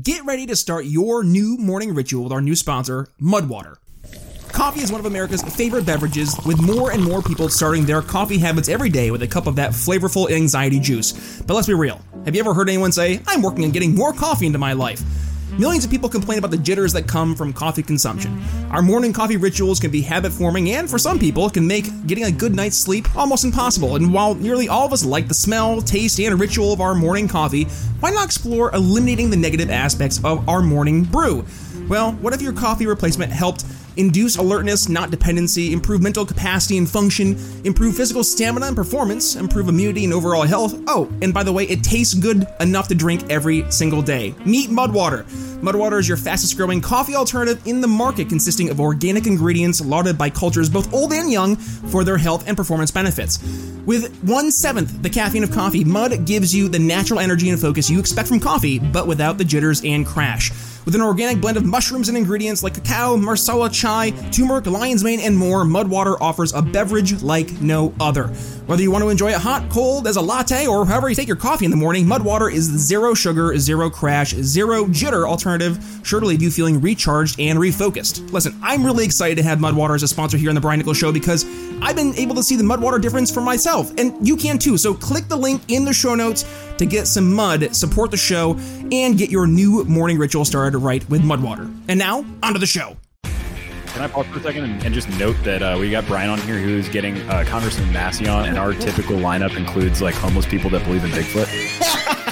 Get ready to start your new morning ritual with our new sponsor, Mudwater. Coffee is one of America's favorite beverages, with more and more people starting their coffee habits every day with a cup of that flavorful anxiety juice. But let's be real have you ever heard anyone say, I'm working on getting more coffee into my life? Millions of people complain about the jitters that come from coffee consumption. Mm-hmm. Our morning coffee rituals can be habit forming, and for some people, can make getting a good night's sleep almost impossible. And while nearly all of us like the smell, taste, and ritual of our morning coffee, why not explore eliminating the negative aspects of our morning brew? Well, what if your coffee replacement helped induce alertness, not dependency, improve mental capacity and function, improve physical stamina and performance, improve immunity and overall health. Oh, and by the way, it tastes good enough to drink every single day. Meet Mudwater. Mudwater is your fastest growing coffee alternative in the market, consisting of organic ingredients lauded by cultures both old and young for their health and performance benefits. With one seventh the caffeine of coffee, Mud gives you the natural energy and focus you expect from coffee, but without the jitters and crash. With an organic blend of mushrooms and ingredients like cacao, masala chai, turmeric, lion's mane, and more, Mudwater offers a beverage like no other. Whether you want to enjoy it hot, cold, as a latte, or however you take your coffee in the morning, Mudwater is the zero sugar, zero crash, zero jitter alternative, sure to leave you feeling recharged and refocused. Listen, I'm really excited to have Mudwater as a sponsor here on the Brian Nichols Show because I've been able to see the Mudwater difference for myself, and you can too. So click the link in the show notes to get some mud, support the show, and get your new morning ritual started right with Mudwater. And now, onto the show. Can I pause for a second and, and just note that uh, we got Brian on here who's getting uh, Congressman Massey on, and our typical lineup includes like homeless people that believe in Bigfoot.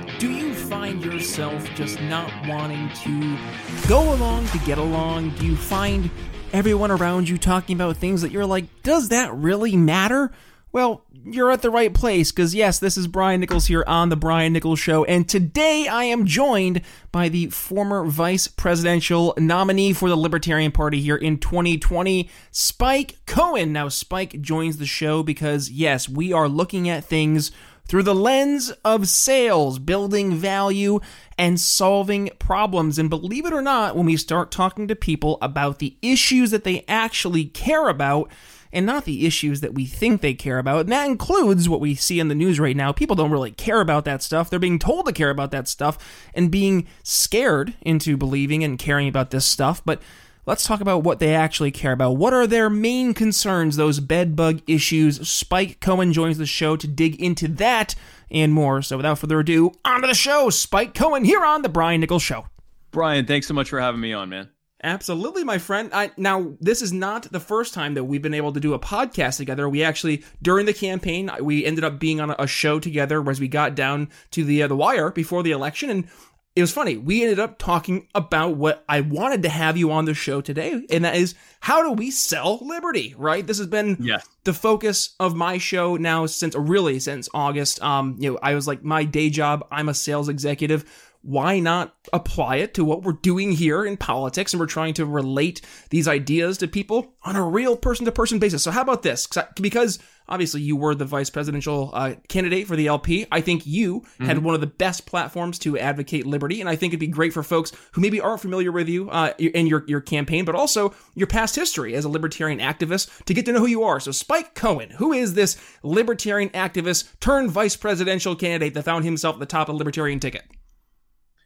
Do you find yourself just not wanting to go along to get along? Do you find everyone around you talking about things that you're like, does that really matter? Well, you're at the right place because, yes, this is Brian Nichols here on The Brian Nichols Show, and today I am joined by the former vice presidential nominee for the Libertarian Party here in 2020, Spike Cohen. Now, Spike joins the show because, yes, we are looking at things through the lens of sales, building value, and solving problems. And believe it or not, when we start talking to people about the issues that they actually care about, and not the issues that we think they care about. And that includes what we see in the news right now. People don't really care about that stuff. They're being told to care about that stuff and being scared into believing and caring about this stuff. But let's talk about what they actually care about. What are their main concerns, those bed bug issues? Spike Cohen joins the show to dig into that and more. So without further ado, on to the show. Spike Cohen here on The Brian Nichols Show. Brian, thanks so much for having me on, man. Absolutely, my friend. I, now, this is not the first time that we've been able to do a podcast together. We actually, during the campaign, we ended up being on a, a show together as we got down to the uh, the wire before the election, and it was funny. We ended up talking about what I wanted to have you on the show today, and that is how do we sell liberty, right? This has been yes. the focus of my show now since really since August. Um, you know, I was like my day job, I'm a sales executive why not apply it to what we're doing here in politics? And we're trying to relate these ideas to people on a real person to person basis. So, how about this? Because obviously you were the vice presidential uh, candidate for the LP, I think you mm-hmm. had one of the best platforms to advocate liberty. And I think it'd be great for folks who maybe aren't familiar with you uh, in your, your campaign, but also your past history as a libertarian activist to get to know who you are. So, Spike Cohen, who is this libertarian activist turned vice presidential candidate that found himself at the top of the libertarian ticket?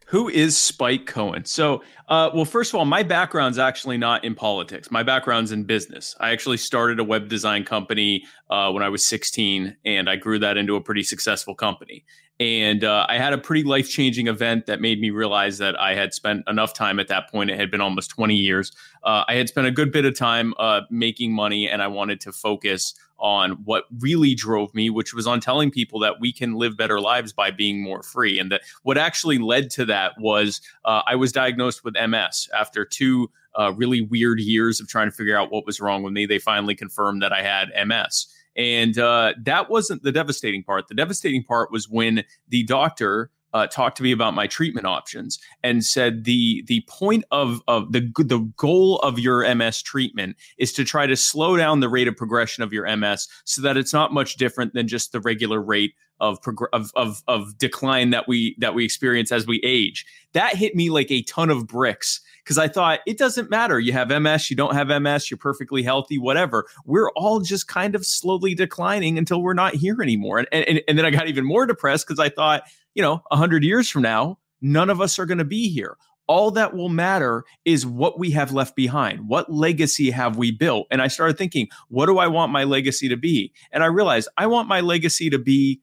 Who is Spike Cohen? So, uh, well, first of all, my background's actually not in politics. My background's in business. I actually started a web design company uh, when I was 16, and I grew that into a pretty successful company. And uh, I had a pretty life changing event that made me realize that I had spent enough time at that point. It had been almost 20 years. Uh, I had spent a good bit of time uh, making money, and I wanted to focus on what really drove me, which was on telling people that we can live better lives by being more free. And that what actually led to that was uh, I was diagnosed with MS after two uh, really weird years of trying to figure out what was wrong with me. They finally confirmed that I had MS. And uh, that wasn't the devastating part. The devastating part was when the doctor uh, talked to me about my treatment options and said the the point of of the the goal of your MS treatment is to try to slow down the rate of progression of your MS so that it's not much different than just the regular rate of, prog- of of of decline that we that we experience as we age. That hit me like a ton of bricks because I thought it doesn't matter. You have MS, you don't have MS, you're perfectly healthy, whatever. We're all just kind of slowly declining until we're not here anymore. And and, and then I got even more depressed because I thought, you know, hundred years from now, none of us are going to be here. All that will matter is what we have left behind. What legacy have we built? And I started thinking, what do I want my legacy to be? And I realized I want my legacy to be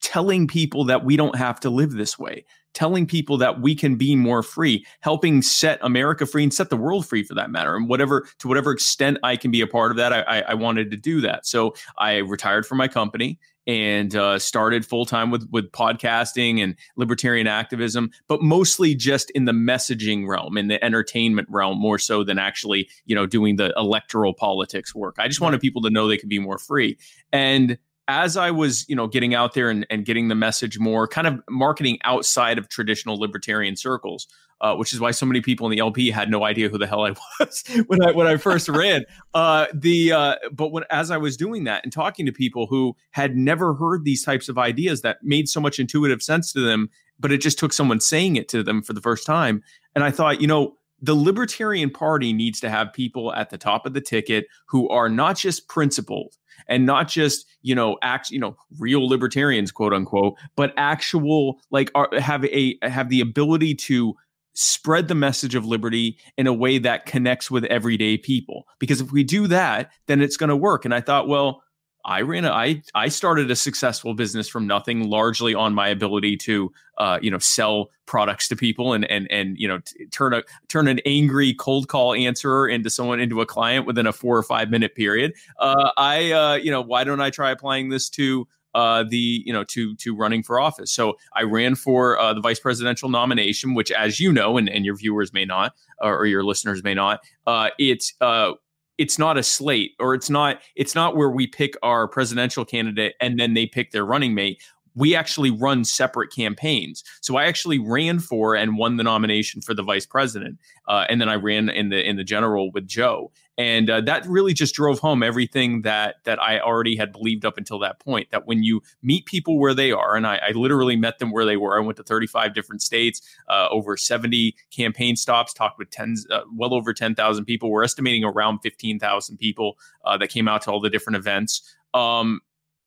telling people that we don't have to live this way, telling people that we can be more free, helping set America free and set the world free for that matter. And whatever to whatever extent I can be a part of that, I, I, I wanted to do that. So I retired from my company and uh, started full time with with podcasting and libertarian activism, but mostly just in the messaging realm, in the entertainment realm, more so than actually you know doing the electoral politics work. I just wanted people to know they could be more free and as I was, you know, getting out there and, and getting the message more, kind of marketing outside of traditional libertarian circles, uh, which is why so many people in the LP had no idea who the hell I was when I when I first ran. Uh, the uh, but when as I was doing that and talking to people who had never heard these types of ideas that made so much intuitive sense to them, but it just took someone saying it to them for the first time, and I thought, you know, the Libertarian Party needs to have people at the top of the ticket who are not just principled and not just you know act you know real libertarians quote unquote but actual like are, have a have the ability to spread the message of liberty in a way that connects with everyday people. Because if we do that then it's going to work. And i thought well I ran a, I I started a successful business from nothing, largely on my ability to uh, you know sell products to people and and and you know t- turn a turn an angry cold call answerer into someone into a client within a four or five minute period. Uh, I uh, you know why don't I try applying this to uh, the you know to to running for office. So I ran for uh, the vice presidential nomination, which, as you know, and, and your viewers may not, or, or your listeners may not, uh, it's uh, it's not a slate or it's not it's not where we pick our presidential candidate and then they pick their running mate we actually run separate campaigns. So I actually ran for and won the nomination for the vice president, uh, and then I ran in the in the general with Jo, and uh, that really just drove home everything that that I already had believed up until that point. That when you meet people where they are, and I, I literally met them where they were. I went to 35 different states, uh, over 70 campaign stops, talked with tens, uh, well over 10,000 people. We're estimating around 15,000 people uh, that came out to all the different events. Um,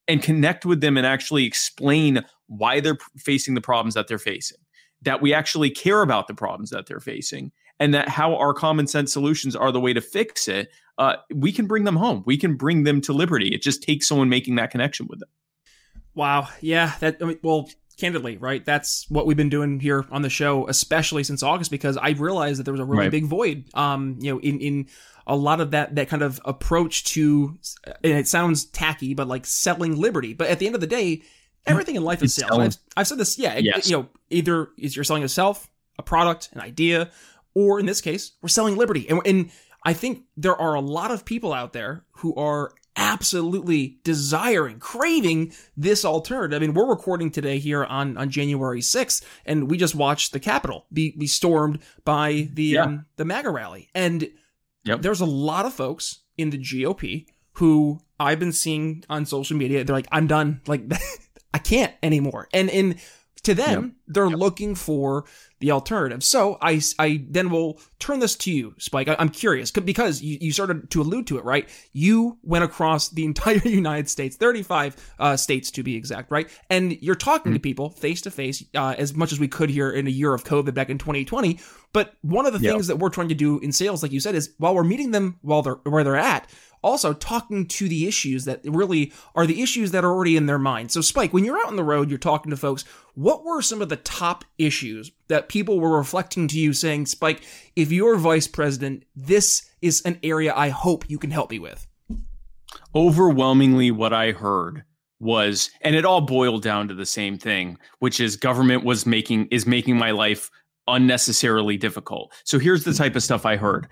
and connect with them and actually explain why they're facing the problems that they're facing, that we actually care about the problems that they're facing, and that how our common sense solutions are the way to fix it, uh, we can bring them home. We can bring them to liberty. It just takes someone making that connection with them. Wow. Yeah. That. I mean, well, candidly, right? That's what we've been doing here on the show, especially since August, because I realized that there was a really right. big void. Um, you know, in in a lot of that that kind of approach to and it sounds tacky but like selling liberty but at the end of the day everything in life is sales I've, I've, said this yeah yes. you know either is you're selling yourself a product an idea or in this case we're selling liberty and, and i think there are a lot of people out there who are absolutely desiring, craving this alternative. I mean, we're recording today here on, on January 6th, and we just watched the Capitol be, be stormed by the yeah. um, the MAGA rally. And Yep. There's a lot of folks in the GOP who I've been seeing on social media. They're like, I'm done. Like, I can't anymore. And in to them, yep. they're yep. looking for the alternative. So I, I then will turn this to you, Spike. I, am curious because you, you started to allude to it, right? You went across the entire United States, 35 uh, states to be exact, right? And you're talking mm-hmm. to people face to face as much as we could here in a year of COVID back in 2020. But one of the yep. things that we're trying to do in sales, like you said, is while we're meeting them while they're where they're at, also talking to the issues that really are the issues that are already in their mind. So, Spike, when you're out on the road, you're talking to folks, what were some of the top issues that people were reflecting to you saying, Spike, if you're vice president, this is an area I hope you can help me with? Overwhelmingly, what I heard was and it all boiled down to the same thing which is government was making is making my life unnecessarily difficult so here's the type of stuff i heard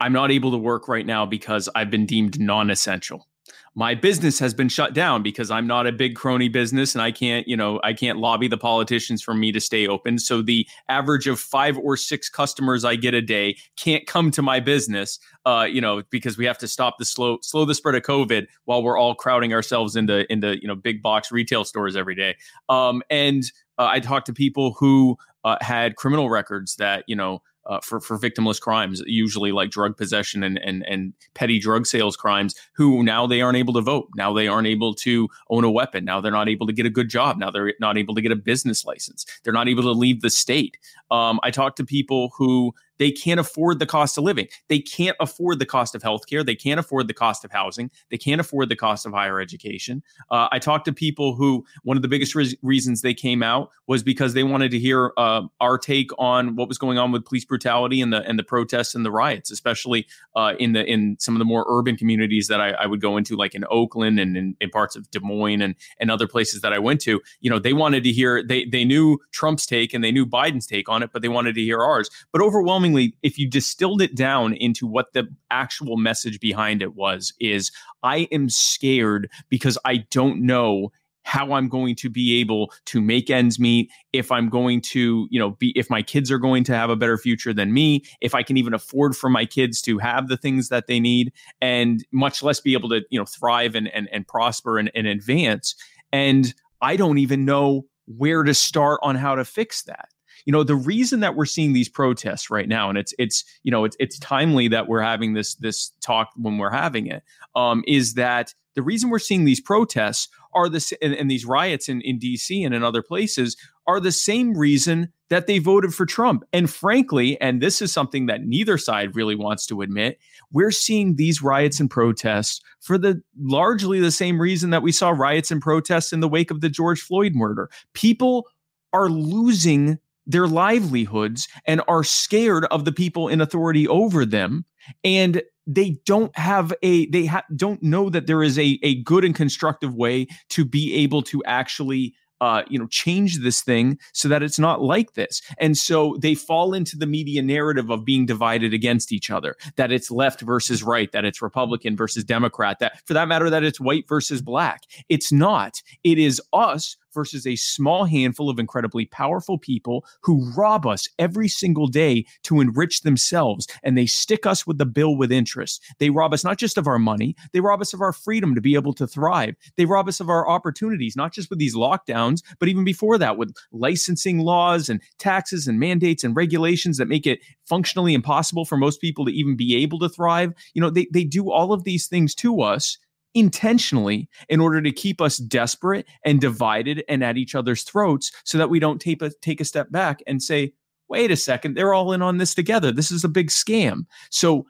I'm not able to work right now because I've been deemed non essential. my business has been shut down because I'm not a big crony business and I can't, you know, I can't lobby the politicians for me to stay open. So the average of five or six customers I get a day can't come to my business, uh, you know, because we have to stop the slow slow the spread of COVID while we're all crowding ourselves into into you know big box retail stores every day. Um, and uh, I talked to people who uh, had criminal records that you know uh, for for victimless crimes, usually like drug possession and and and petty drug sales crimes. Who now they aren't able to vote. Now they aren't able to own a weapon. Now they're not able to get a good job. Now they're not able to get a business license. They're not able to leave the state. Um, I talked to people who they can't afford the cost of living. They can't afford the cost of healthcare. They can't afford the cost of housing. They can't afford the cost of higher education. Uh, I talked to people who one of the biggest re- reasons they came out was because they wanted to hear uh, our take on what was going on with police brutality and the and the protests and the riots, especially uh, in the in some of the more urban communities that I, I would go into, like in Oakland and in, in, parts of Des Moines and and other places that I went to. You know, they wanted to hear they they knew Trump's take and they knew Biden's take on it, but they wanted to hear ours. But overwhelmingly overwhelmingly, if you distilled it down into what the actual message behind it was, is I am scared because I don't know how I'm going to be able to make ends meet, if I'm going to, you know, be if my kids are going to have a better future than me, if I can even afford for my kids to have the things that they need, and much less be able to, you know, thrive and and, and prosper and, and advance. And I don't even know where to start on how to fix that you know the reason that we're seeing these protests right now and it's it's you know it's it's timely that we're having this this talk when we're having it um, is that the reason we're seeing these protests are this and, and these riots in, in DC and in other places are the same reason that they voted for Trump. And frankly, and this is something that neither side really wants to admit, we're seeing these riots and protests for the largely the same reason that we saw riots and protests in the wake of the George Floyd murder. People are losing their livelihoods and are scared of the people in authority over them and they don't have a they ha- don't know that there is a a good and constructive way to be able to actually uh, you know, change this thing so that it's not like this. And so they fall into the media narrative of being divided against each other, that it's left versus right, that it's Republican versus Democrat, that for that matter, that it's white versus black. It's not. It is us versus a small handful of incredibly powerful people who rob us every single day to enrich themselves. And they stick us with the bill with interest. They rob us not just of our money, they rob us of our freedom to be able to thrive. They rob us of our opportunities, not just with these lockdowns, but even before that, with licensing laws and taxes and mandates and regulations that make it functionally impossible for most people to even be able to thrive. You know, they, they do all of these things to us intentionally in order to keep us desperate and divided and at each other's throats so that we don't take a, take a step back and say, wait a second, they're all in on this together. This is a big scam. So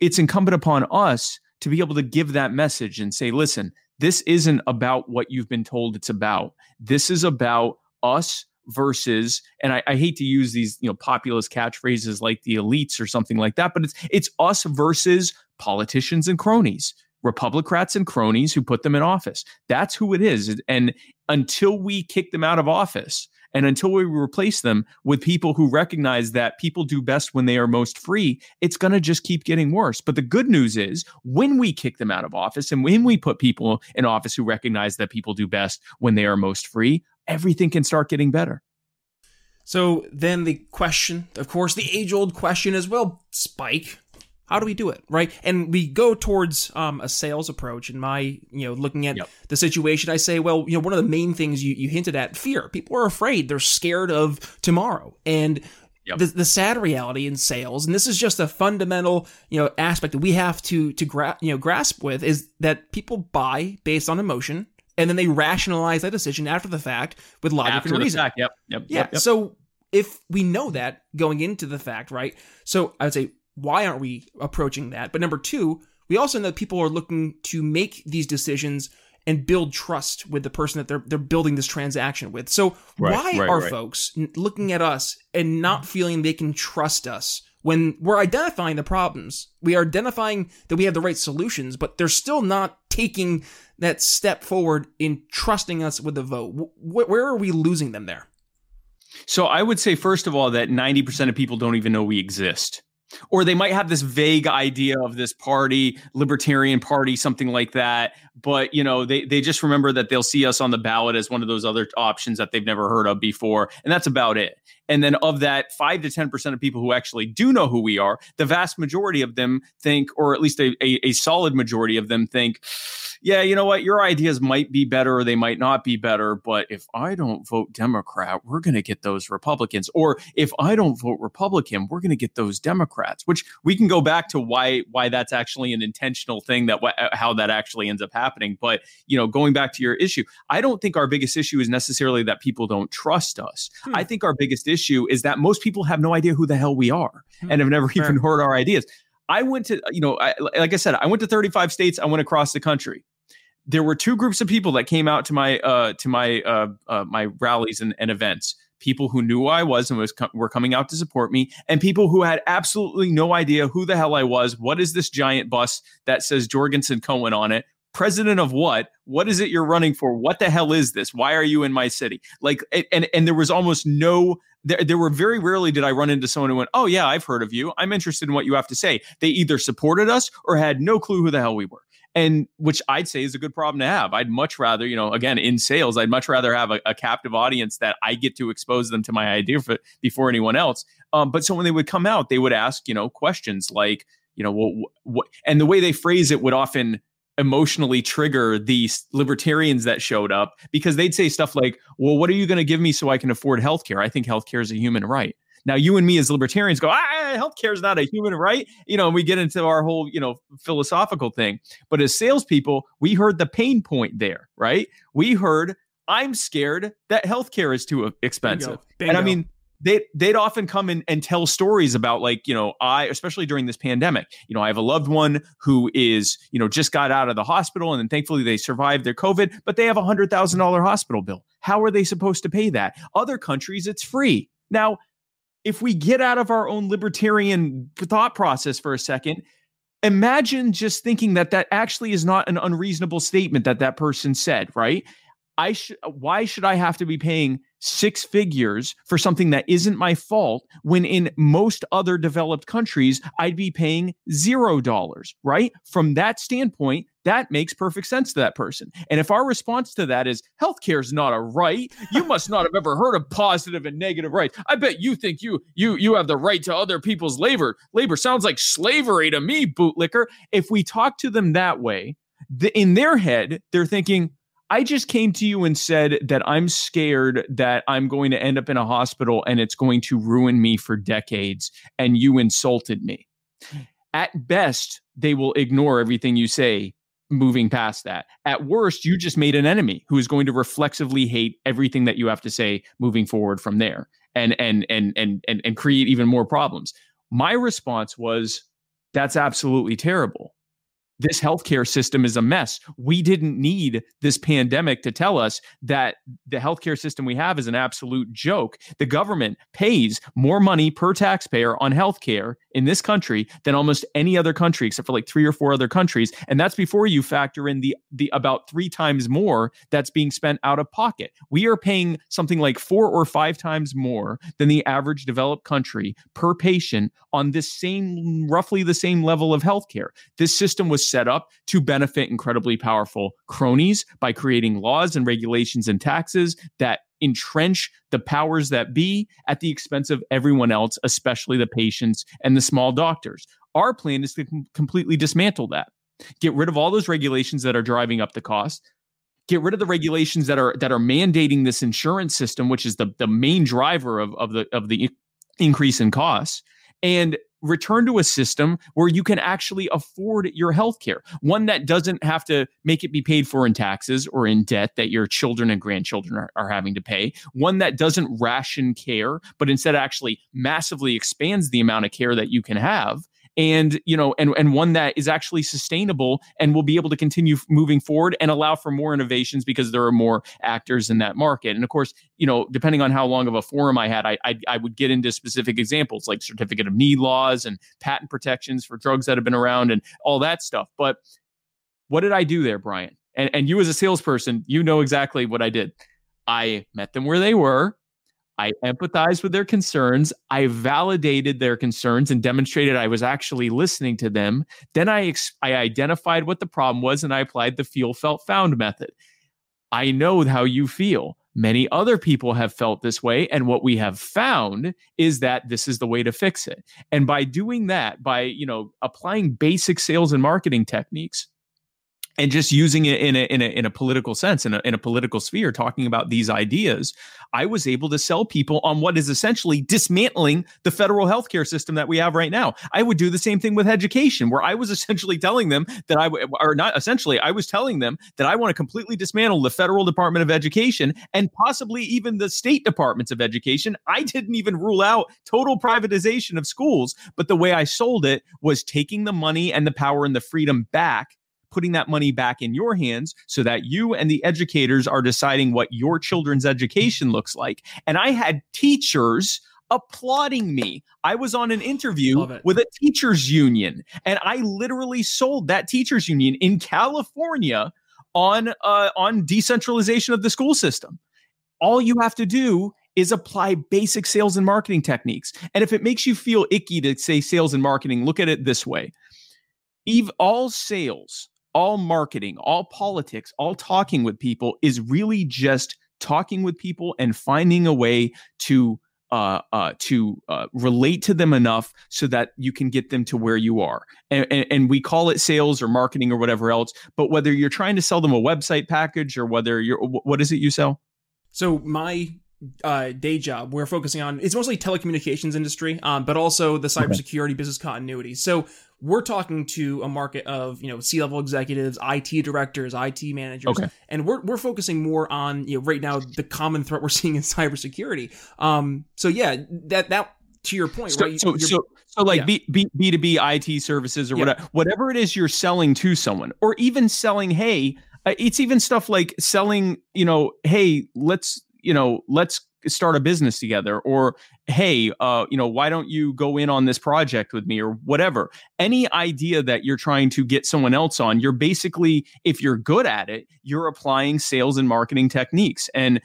it's incumbent upon us to be able to give that message and say, listen, this isn't about what you've been told it's about. This is about us versus and I, I, hate to use these you know populist catchphrases like the elites or something like that but it's it's us versus politicians and cronies Republicrats and cronies who put them in office. That's who it is. And until we kick them out of office and until we replace them with people who recognize that people do best when they are most free, it's going to just keep getting worse. But the good news is when we kick them out of office and when we put people in office who recognize that people do best when they are most free, everything can start getting better. So then the question, of course, the age old question as well, Spike, how do we do it right and we go towards um, a sales approach in my you know looking at yep. the situation i say well you know one of the main things you, you hinted at fear people are afraid they're scared of tomorrow and Yep. The, the sad reality in sales, and this is just a fundamental, you know, aspect that we have to to gra- you know grasp with, is that people buy based on emotion, and then they rationalize that decision after the fact with logic after and reason. Fact, yep, yep, yeah. Yep, yep. So if we know that going into the fact, right? So I would say why aren't we approaching that? But number two, we also know that people are looking to make these decisions and build trust with the person that they're they're building this transaction with. So right, why right, are right. folks looking at us and not feeling they can trust us when we're identifying the problems? We are identifying that we have the right solutions, but they're still not taking that step forward in trusting us with the vote. where are we losing them there? So I would say first of all that 90% of people don't even know we exist or they might have this vague idea of this party libertarian party something like that but you know they, they just remember that they'll see us on the ballot as one of those other options that they've never heard of before and that's about it. And then of that 5 to 10% of people who actually do know who we are the vast majority of them think or at least a, a, a solid majority of them think yeah, you know what? Your ideas might be better or they might not be better. But if I don't vote Democrat, we're going to get those Republicans. Or if I don't vote Republican, we're going to get those Democrats, which we can go back to why why that's actually an intentional thing that how that actually ends up happening. But, you know, going back to your issue, I don't think our biggest issue is necessarily that people don't trust us. Hmm. I think our biggest issue is that most people have no idea who the hell we are hmm. and have never Fair. even heard our ideas. I went to, you know, I, like I said, I went to 35 states. I went across the country there were two groups of people that came out to my uh, to my uh, uh, my rallies and, and, events. People who knew who I was and was co- were coming out to support me, and people who had absolutely no idea who the hell I was. What is this giant bus that says Jorgensen Cohen on it? President of what? What is it you're running for? What the hell is this? Why are you in my city? Like, and and there was almost no. There, there were very rarely did I run into someone who went, "Oh yeah, I've heard of you. I'm interested in what you have to say." They either supported us or had no clue who the hell we were and which I'd say is a good problem to have. I'd much rather, you know, again in sales, I'd much rather have a, a captive audience that I get to expose them to my idea for, before anyone else. Um, but so when they would come out, they would ask, you know, questions like, you know, what, what, and the way they phrase it would often emotionally trigger these libertarians that showed up because they'd say stuff like, well, what are you going to give me so I can afford healthcare? I think healthcare is a human right. Now, you and me as libertarians go, ah, healthcare is not a human right. You know, and we get into our whole, you know, philosophical thing. But as salespeople, we heard the pain point there, right? We heard, I'm scared that healthcare is too expensive. Bingo. Bingo. And I mean, they they'd often come in and tell stories about like you know I especially during this pandemic you know I have a loved one who is you know just got out of the hospital and then thankfully they survived their COVID but they have a hundred thousand dollar hospital bill how are they supposed to pay that other countries it's free now if we get out of our own libertarian thought process for a second, imagine just thinking that that actually is not an unreasonable statement that that person said, right? I should why should I have to be paying six figures for something that isn't my fault when in most other developed countries I'd be paying zero dollars, right? From that standpoint, that makes perfect sense to that person. And if our response to that is healthcare is not a right, you must not have ever heard of positive and negative rights. I bet you think you you you have the right to other people's labor. Labor sounds like slavery to me, bootlicker. If we talk to them that way, the, in their head, they're thinking, I just came to you and said that I'm scared that I'm going to end up in a hospital and it's going to ruin me for decades. And you insulted me. At best, they will ignore everything you say moving past that. At worst, you just made an enemy who is going to reflexively hate everything that you have to say moving forward from there and and and and and, and create even more problems. My response was that's absolutely terrible this healthcare system is a mess. We didn't need this pandemic to tell us that the healthcare system we have is an absolute joke. The government pays more money per taxpayer on healthcare in this country than almost any other country except for like three or four other countries, and that's before you factor in the the about 3 times more that's being spent out of pocket. We are paying something like 4 or 5 times more than the average developed country per patient on this same roughly the same level of healthcare. This system was set up to benefit incredibly powerful cronies by creating laws and regulations and taxes that entrench the powers that be at the expense of everyone else, especially the patients and the small doctors. Our plan is to com- completely dismantle that. Get rid of all those regulations that are driving up the cost. Get rid of the regulations that are that are mandating this insurance system, which is the, the main driver of, of the of the increase in costs, and return to a system where you can actually afford your health care, one that doesn't have to make it be paid for in taxes or in debt that your children and grandchildren are, are having to pay, one that doesn't ration care, but instead actually massively expands the amount of care that you can have and you know and and one that is actually sustainable and will be able to continue moving forward and allow for more innovations because there are more actors in that market. And of course you know depending on how long of a forum i had i i, I would get into specific examples like certificate of need laws and patent protections for drugs that have been around and all that stuff. But what did i do there brian? And and you as a salesperson you know exactly what i did. I met them where they were I empathized with their concerns. I validated their concerns and demonstrated I was actually listening to them. Then I, ex- I identified what the problem was and I applied the feel, felt, found method. I know how you feel. Many other people have felt this way. And what we have found is that this is the way to fix it. And by doing that, by, you know, applying basic sales and marketing techniques, and just using it in a in a in a political sense in a, in a political sphere talking about these ideas i was able to sell people on what is essentially dismantling the federal healthcare system that we have right now. I would do the same thing with education where i was essentially telling them that i or not essentially i was telling them that i want to completely dismantle the federal department of education and possibly even the state departments of education. I didn't even rule out total privatization of schools but the way i sold it was taking the money and the power and the freedom back putting that money back in your hands so that you and the educators are deciding what your children's education looks like. And I had teachers applauding me. I was on an interview with a teachers union and I literally sold that teachers union in California on uh, on decentralization of the school system. All you have to do is apply basic sales and marketing techniques. And if it makes you feel icky to say sales and marketing, look at it this way. Eve, all sales all marketing, all politics, all talking with people is really just talking with people and finding a way to uh, uh, to uh, relate to them enough so that you can get them to where you are. And, and, and, we call it sales or marketing or whatever else. But whether you're trying to sell them a website package or whether you're, what is it you sell? So my uh, day job, we're focusing on it's mostly telecommunications industry, um, but also the cybersecurity okay. business continuity. So we're talking to a market of you know C-level executives, IT directors, IT managers, okay. and we're we're focusing more on you know right now the common threat we're seeing in cybersecurity. Um, so yeah, that that to your point, so, right? So, so, so like yeah. B, B, B2B IT services or yeah. whatever, whatever it is you're selling to someone, or even selling, hey, uh, it's even stuff like selling, you know, hey, let's, you know, let's start a business together or hey uh, you know why don't you go in on this project with me? or whatever. Any idea that you're trying to get someone else on you're basically if you're good at it you're applying sales and marketing techniques. And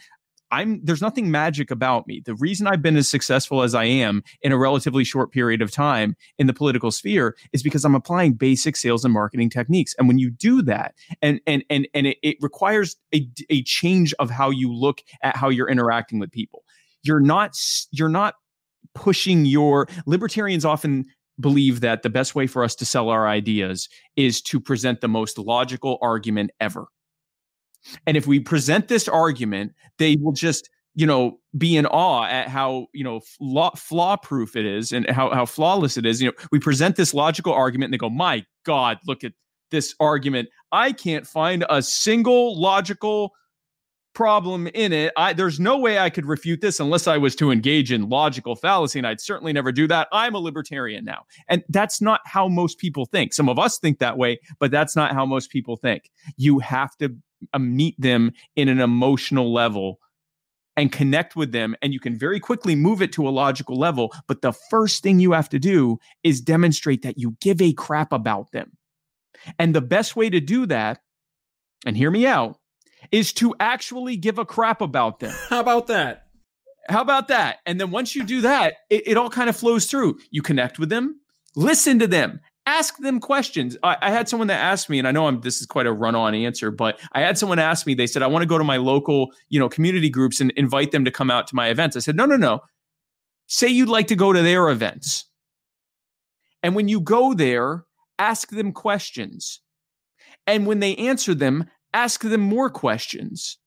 I'm there's nothing magic about me. The reason I've been as successful as I am in a relatively short period of time in the political sphere is because I'm applying basic sales and marketing techniques. And when you do that, and and and and it, it requires a, a change of how you look at how you're interacting with people. You're not you're not pushing your libertarians often believe that the best way for us to sell our ideas is to present the most logical argument ever and if we present this argument, they will just, you know, be in awe at how, you know, flaw, flaw proof it is and how, how flawless it is. You know, we present this logical argument and they go, my God, look at this argument. I can't find a single logical problem in it. I, there's no way I could refute this unless I was to engage in logical fallacy, and I'd certainly never do that. I'm a libertarian now. And that's not how most people think. Some of us think that way, but that's not how most people think. You have to Uh, meet them in an emotional level and connect with them and you can very quickly move it to a logical level but the first thing you have to do is demonstrate that you give a crap about them. And the best way to do that and hear me out is to actually give a crap about them. How about that? How about that? And then once you do that it, it all kind of flows through. You connect with them listen to them ask them questions. I, I, had someone that asked me, and I know I'm this is quite a run-on answer, but I had someone ask me. They said, "I want to go to my local, you know, community groups and invite them to come out to my events." I said, "No, no, no. Say you'd like to go to their events, and when you go there, ask them questions, and when they answer them, ask them more questions."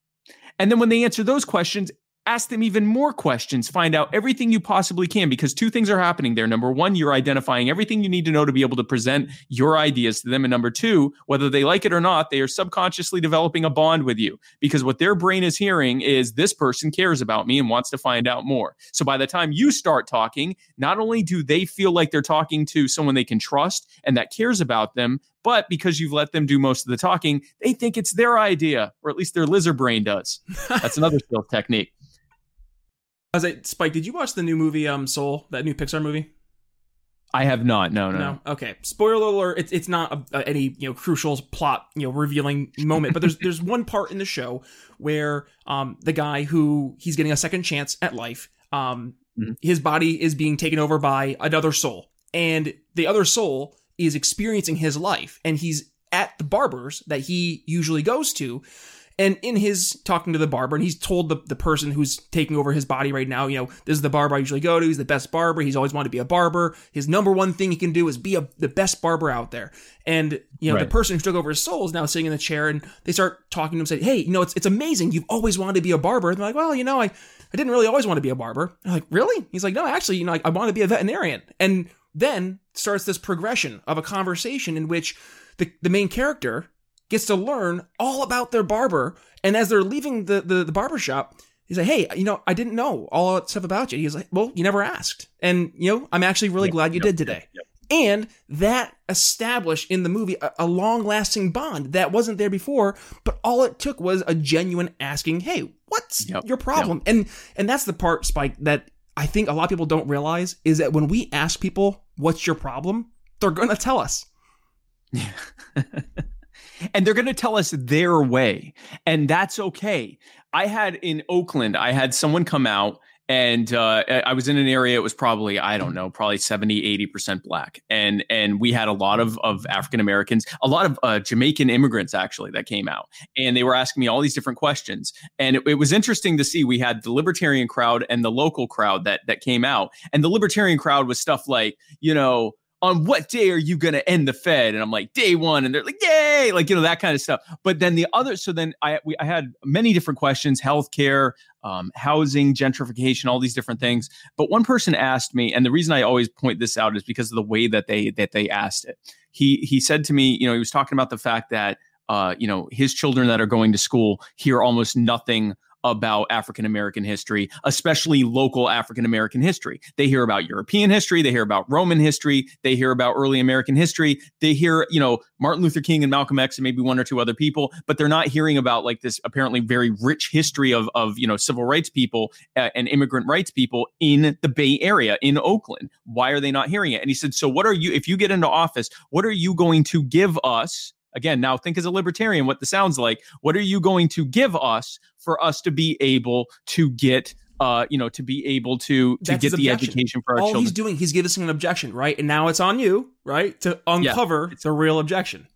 And then when they answer those questions, ask them even more questions, find out everything you possibly can, because two things are happening there. Number one, you're identifying everything you need to know to be able to present your ideas to them. And number two, whether they like it or not, they are subconsciously developing a bond with you because what their brain is hearing is this person cares about me and wants to find out more. So by the time you start talking, not only do they feel like they're talking to someone they can trust and that cares about them, but because you've let them do most of the talking, they think it's their idea, or at least their lizard brain does. That's another skill technique. I Spike, did you watch the new movie um Soul, that new Pixar movie? I have not. No, no. No. Okay. Spoiler alert. It's it's not a, a, any you know crucial plot you know revealing moment, but there's there's one part in the show where um the guy who he's getting a second chance at life um mm-hmm. his body is being taken over by another soul, and the other soul is experiencing his life, and he's at the barbers that he usually goes to and in his talking to the barber, and he's told the, the person who's taking over his body right now, you know, this is the barber I usually go to. He's the best barber. He's always wanted to be a barber. His number one thing he can do is be a, the best barber out there. And, you know, right. the person who took over his soul is now sitting in the chair and they start talking to him, say, Hey, you know, it's, it's amazing. You've always wanted to be a barber. And they're like, well, you know, I, I didn't really always want to be a barber. They're like, really? He's like, no, actually, you know, I, I want to be a veterinarian. And then starts this progression of a conversation in which the, the main character gets to learn all about their barber. And as they're leaving the, the, the barber shop, he's like, Hey, you know, I didn't know all that stuff about you. He's like, Well, you never asked. And, you know, I'm actually really yep, glad you yep, did today. Yep, and that established in the movie a, a long lasting bond that wasn't there before, but all it took was a genuine asking, Hey, what's your problem? And, and that's the part, Spike, that I think a lot of people don't realize is that when we ask people, What's your problem? They're going to tell us. Yeah. and they're going to tell us their way and that's okay i had in oakland i had someone come out and uh, I was in an area. It was probably I don't know, probably 70, 80 percent black, and and we had a lot of of African Americans, a lot of uh, Jamaican immigrants actually that came out, and they were asking me all these different questions, and it, it, was interesting to see. We had the libertarian crowd and the local crowd that that came out, and the libertarian crowd was stuff like you know on what day are you going to end the Fed? And I'm like, day one. And they're like, yay, like, you know, that kind of stuff. But then the other, so then I, we, I had many different questions, healthcare, um, housing, gentrification, all these different things. But one person asked me, and the reason I always point this out is because of the way that they, that they asked it. He, he said to me, you know, he was talking about the fact that, uh, you know, his children that are going to school hear almost nothing about African American history, especially local African American history. They hear about European history, they hear about Roman history, they hear about early American history, they hear, you know, Martin Luther King and Malcolm X and maybe one or two other people, but they're not hearing about like this apparently very rich history of of, you know, civil rights people uh, and immigrant rights people in the Bay Area in Oakland. Why are they not hearing it? And he said, "So what are you if you get into office, what are you going to give us Again, now think as a libertarian what this sounds like. What are you going to give us for us to be able to get uh, you know, to be able to to That's get the education for our All children. he's doing, he's giving us an objection, right? And now it's on you, right, to uncover yeah, the real objection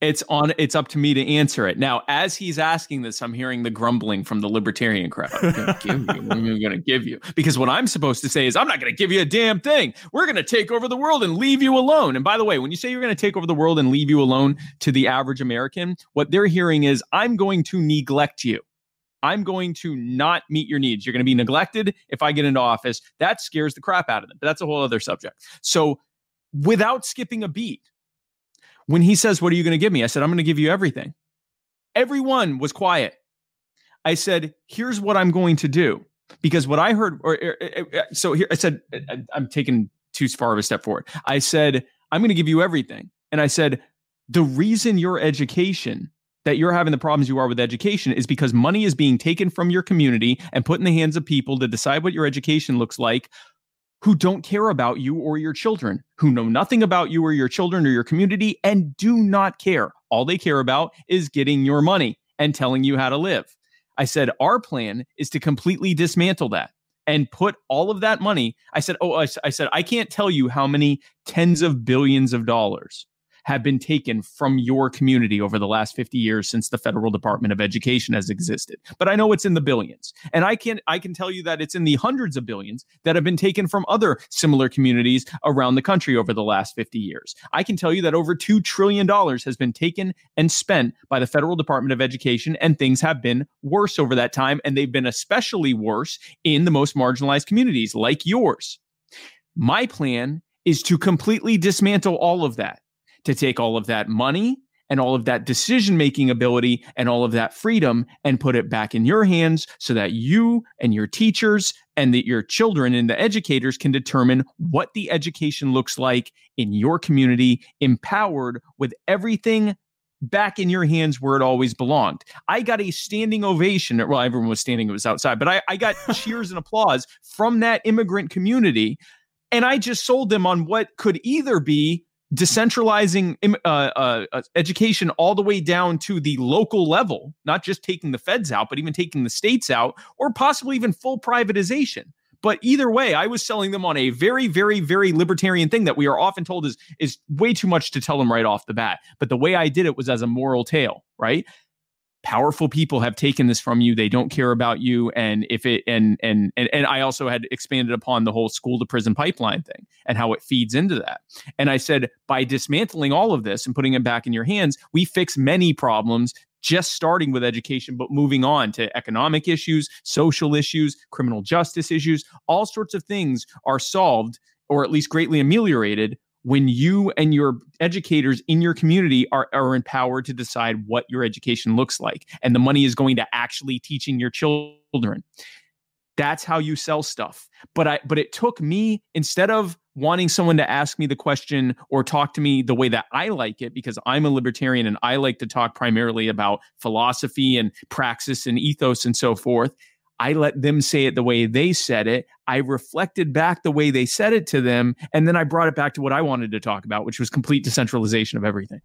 it's on it's up to me to answer it now as he's asking this i'm hearing the grumbling from the libertarian crowd i'm going to give you because what i'm supposed to say is i'm not going to give you a damn thing we're going to take over the world and leave you alone and by the way when you say you're going to take over the world and leave you alone to the average american what they're hearing is i'm going to neglect you I'm going to not meet your needs. You're going to be neglected if I get into office. That scares the crap out of them. But that's a whole other subject. So, without skipping a beat, when he says, What are you going to give me? I said, I'm going to give you everything. Everyone was quiet. I said, Here's what I'm going to do. Because what I heard, or, or, or so here, I said, I'm taking too far of a step forward. I said, I'm going to give you everything. And I said, The reason your education that you're having the problems you are with education is because money is being taken from your community and put in the hands of people to decide what your education looks like who don't care about you or your children, who know nothing about you or your children or your community and do not care. All they care about is getting your money and telling you how to live. I said, our plan is to completely dismantle that and put all of that money. I said, oh, I, I said, I can't tell you how many tens of billions of dollars have been taken from your community over the last 50 years since the federal department of education has existed. But i know it's in the billions. And i can i can tell you that it's in the hundreds of billions that have been taken from other similar communities around the country over the last 50 years. I can tell you that over 2 trillion dollars has been taken and spent by the federal department of education and things have been worse over that time and they've been especially worse in the most marginalized communities like yours. My plan is to completely dismantle all of that to take all of that money and all of that decision making ability and all of that freedom and put it back in your hands so that you and your teachers and that your children and the educators can determine what the education looks like in your community, empowered with everything back in your hands where it always belonged. I got a standing ovation. Well, everyone was standing, it was outside, but I, I got cheers and applause from that immigrant community And I just sold them on what could either be decentralizing uh, uh, uh, education all the way down to the local level, not just taking the feds out, but even taking the states out, or possibly even full privatization. But either way, I was selling them on a very, very, very libertarian thing that we are often told is is way too much to tell them right off the bat. But the way I did it was as a moral tale, right? Powerful people have taken this from you. They don't care about you. And if it and and and, and i also had expanded upon the whole school to prison pipeline thing and how it feeds into that. And i said by dismantling all of this and putting it back in your hands we fix many problems just starting with education but moving on to economic issues social issues criminal justice issues. All sorts of things are solved or at least greatly ameliorated when you and your educators in your community are, are empowered to decide what your education looks like and the money is going to actually teaching your children. That's how you sell stuff. But i but it took me instead of wanting someone to ask me the question or talk to me the way that i like it because i'm a libertarian and i like to talk primarily about philosophy and praxis and ethos and so forth I let them say it the way they said it. I reflected back the way they said it to them. And then I brought it back to what I wanted to talk about, which was complete decentralization of everything.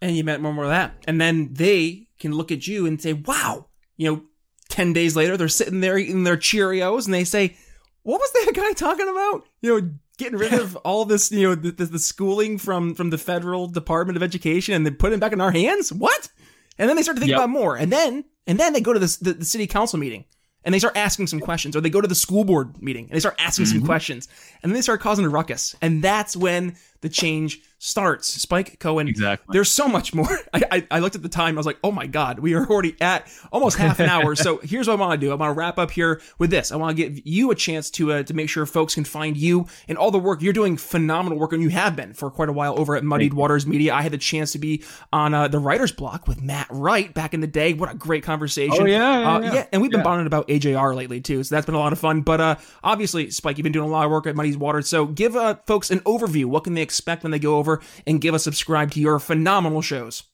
And you meant more, more of that. And then they can look at you and say, wow, you know, 10 days later, they're sitting there eating their Cheerios and they say, what was that guy talking about? You know, getting rid of all this, you know, the, the, the schooling from, from the federal Department of Education and then put it back in our hands? What? And then they start to think yep. about more. And then, and then they go to this, the, the city council meeting and they start asking some questions, or they go to the school board meeting and they start asking mm-hmm. some questions, and then they start causing a ruckus, and that's when the change starts. Spike Cohen. Exactly. There's so much more. I, I, I, looked at the time. I was like, oh my God, we are already at almost half an hour. so here's what I want to do. I want to wrap up here with this. I want to give you a chance to uh, to make sure folks can find you and all the work you're doing. Phenomenal work, and you have been for quite a while over at Muddied Waters Media. I had the chance to be on uh, the writer's block with Matt Wright back in the day. What a great conversation. Oh yeah, yeah, uh, yeah. yeah. And we've been yeah. bonding about AJR lately too. So that's been a lot of fun. But uh, obviously, Spike, you've been doing a lot of work at Muddied Waters. So give uh, folks an overview. What can they expect when they go over and give a subscribe to your phenomenal shows.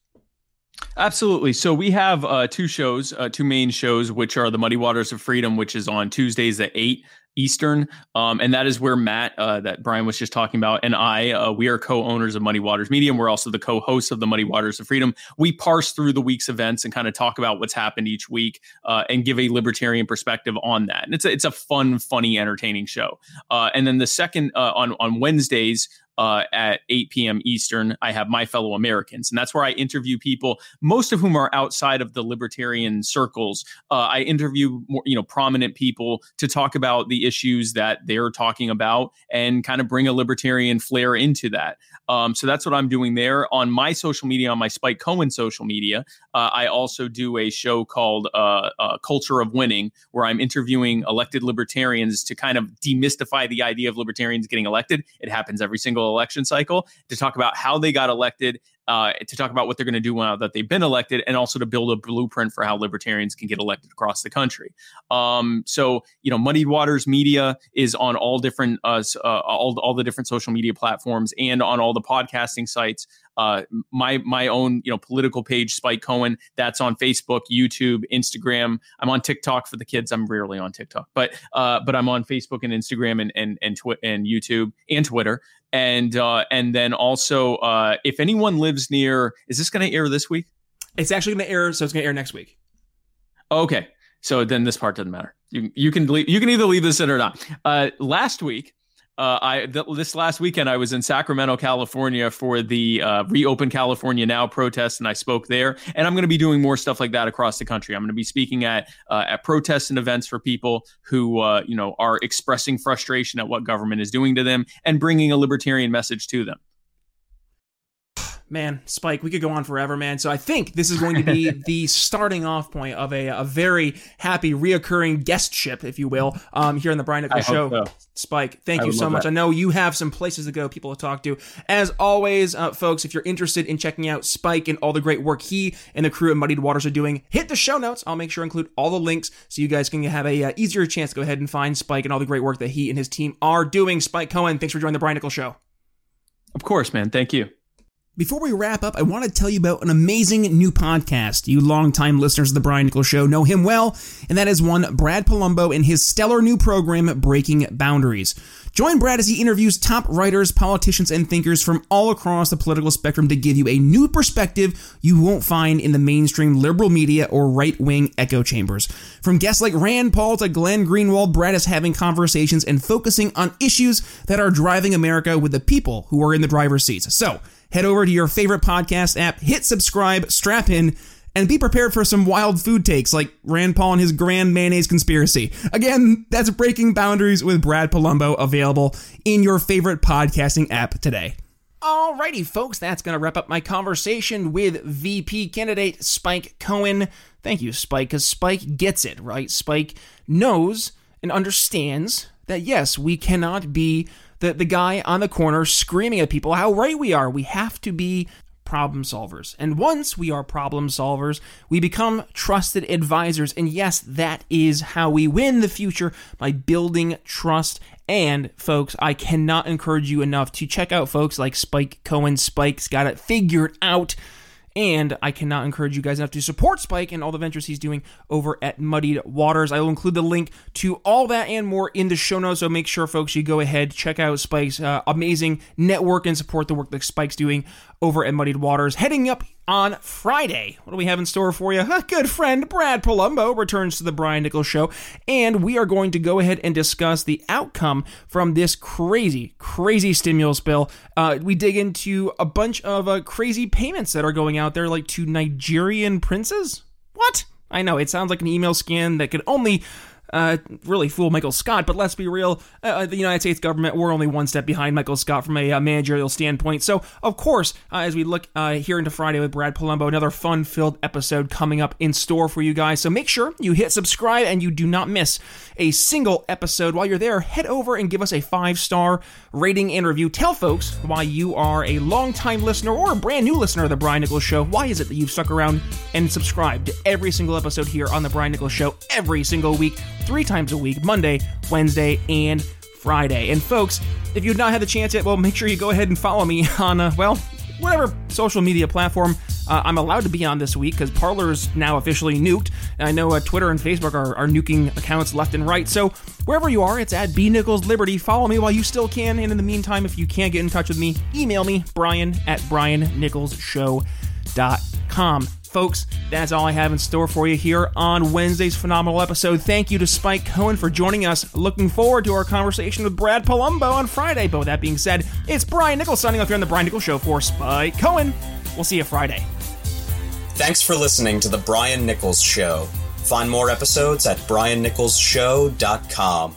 Absolutely. So we have uh, two shows, uh, two main shows, which are the Muddy Waters of Freedom, which is on Tuesdays at eight Eastern, um, and that is where Matt, uh, that Brian was just talking about, and I, uh, we are co-owners of Muddied Waters Media, and we're also the co-hosts of the Muddy Waters of Freedom. We parse through the week's events and kind of talk about what's happened each week, uh, and give a libertarian perspective on that. And it's a, it's a fun, funny, entertaining show. Uh, and then the second on on Wednesdays, uh, at 8 p.m. Eastern. I have My Fellow Americans, and that's where I interview people, most of whom are outside of the libertarian circles. Uh, I interview more, you know, prominent people to talk about the issues that they're talking about and kind of bring a libertarian flair into that. Um, so that's what I'm doing there on my social media, on my Spike Cohen social media. Uh, I also do a show called uh, uh, Culture of Winning, where I'm interviewing elected libertarians to kind of demystify the idea of libertarians getting elected. It happens every single election cycle to talk about how they got elected uh, to talk about what they're going to do now that they've been elected, and also to build a blueprint for how libertarians can get elected across the country. Um, so, you know, Muddied Waters Media is on all different, uh, uh, all all the different social media platforms and on all the podcasting sites. Uh, my my own, you know, political page, Spike Cohen, that's on Facebook, YouTube, Instagram. I'm on TikTok for the kids. I'm rarely on TikTok, but uh, but I'm on Facebook and Instagram and and and, twi- and YouTube and Twitter and uh, and then also uh, if anyone lives near, is this going to air this week? It's actually going to air, so it's going to air next week. Okay, so then this part doesn't matter. You you can leave, you can either leave this in or not. Uh, last week, uh, I th- this last weekend I was in Sacramento, California for the uh, Reopen California Now protest, and I spoke there. And I'm going to be doing more stuff like that across the country. I'm going to be speaking at uh, at protests and events for people who uh, you know are expressing frustration at what government is doing to them and bringing a libertarian message to them man, Spike, we could go on forever, man. So I think this is going to be the starting off point of a, a very happy, reoccurring guestship, if you will, um, here on the Brian Nichols Show. So. Spike, thank I you so much. That. I know you have some places to go, people to talk to. As always, uh, folks, if you're interested in checking out Spike and all the great work he and the crew at Muddied Waters are doing, hit the show notes. I'll make sure to include all the links so you guys can have a uh, easier chance to go ahead and find Spike and all the great work that he and his team are doing. Spike Cohen, thanks for joining the Brian Nichols Show. Of course, man. Thank you. Before we wrap up, I want to tell you about an amazing new podcast. You longtime listeners of The Brian Nichols Show know him well, and that is one Brad Polumbo and his stellar new program, Breaking Boundaries. Join Brad as he interviews top writers, politicians, and thinkers from all across the political spectrum to give you a new perspective you won't find in the mainstream liberal media or right wing echo chambers. From guests like Rand Paul to Glenn Greenwald, Brad is having conversations and focusing on issues that are driving America with the people who are in the driver's seats. So, head over to your favorite podcast app, hit subscribe, strap in, and be prepared for some wild food takes like Rand Paul and his grand mayonnaise conspiracy. Again, that's Breaking Boundaries with Brad Polumbo, available in your favorite podcasting app today. Alrighty, folks, that's going to wrap up my conversation with VP candidate Spike Cohen. Thank you, Spike, because Spike gets it, right? Spike knows and understands that yes, we cannot be the, the guy on the corner screaming at people how right we are. We have to be problem solvers. And once we are problem solvers, we become trusted advisors. And yes, that is how we win the future by building trust. And folks, I cannot encourage you enough to check out folks like Spike Cohen. Spike's got it figured out. And I cannot encourage you guys enough to support Spike and all the ventures he's doing over at Muddied Waters. I will include the link to all that and more in the show notes. So make sure, folks, you go ahead, check out Spike's uh, amazing network and support the work that Spike's doing over at Muddied Waters. Heading up on Friday. What do we have in store for you? Good friend Brad Polumbo returns to the Brian Nichols Show, and we are going to go ahead and discuss the outcome from this crazy, crazy stimulus bill. Uh, we dig into a bunch of uh, crazy payments that are going out there, like to Nigerian princes. What? I know it sounds like an email scan that could only uh, really fool Michael Scott. But let's be real, uh, uh, the United States government, we're only one step behind Michael Scott from a uh, managerial standpoint. So, of course, uh, as we look uh, here into Friday with Brad Polumbo, another fun filled episode coming up in store for you guys. So make sure you hit subscribe and you do not miss a single episode. While you're there, head over and give us a five star rating and review. Tell folks why you are a long-time listener or a brand new listener of The Brian Nichols Show. Why is it that you've stuck around and subscribed to every single episode here on The Brian Nichols Show every single week? Three times a week Monday, Wednesday, and Friday. And folks, if you've not had the chance yet, well, make sure you go ahead and follow me on, uh, well, whatever social media platform uh, I'm allowed to be on this week because Parler's now officially nuked. And I know uh, Twitter and Facebook are, are nuking accounts left and right. So wherever you are, it's at B Nichols Liberty. Follow me while you still can. And in the meantime, if you can't get in touch with me, email me, Brian at BrianNicholsShow.com folks, that's all I have in store for you here on Wednesday's phenomenal episode. Thank you to Spike Cohen for joining us. Looking forward to our conversation with Brad Polumbo on Friday. But with that being said, it's Brian Nichols signing off here on the Brian Nichols Show for Spike Cohen. We'll see you Friday. Thanks for listening to the Brian Nichols Show. Find more episodes at briannicholsshow.com.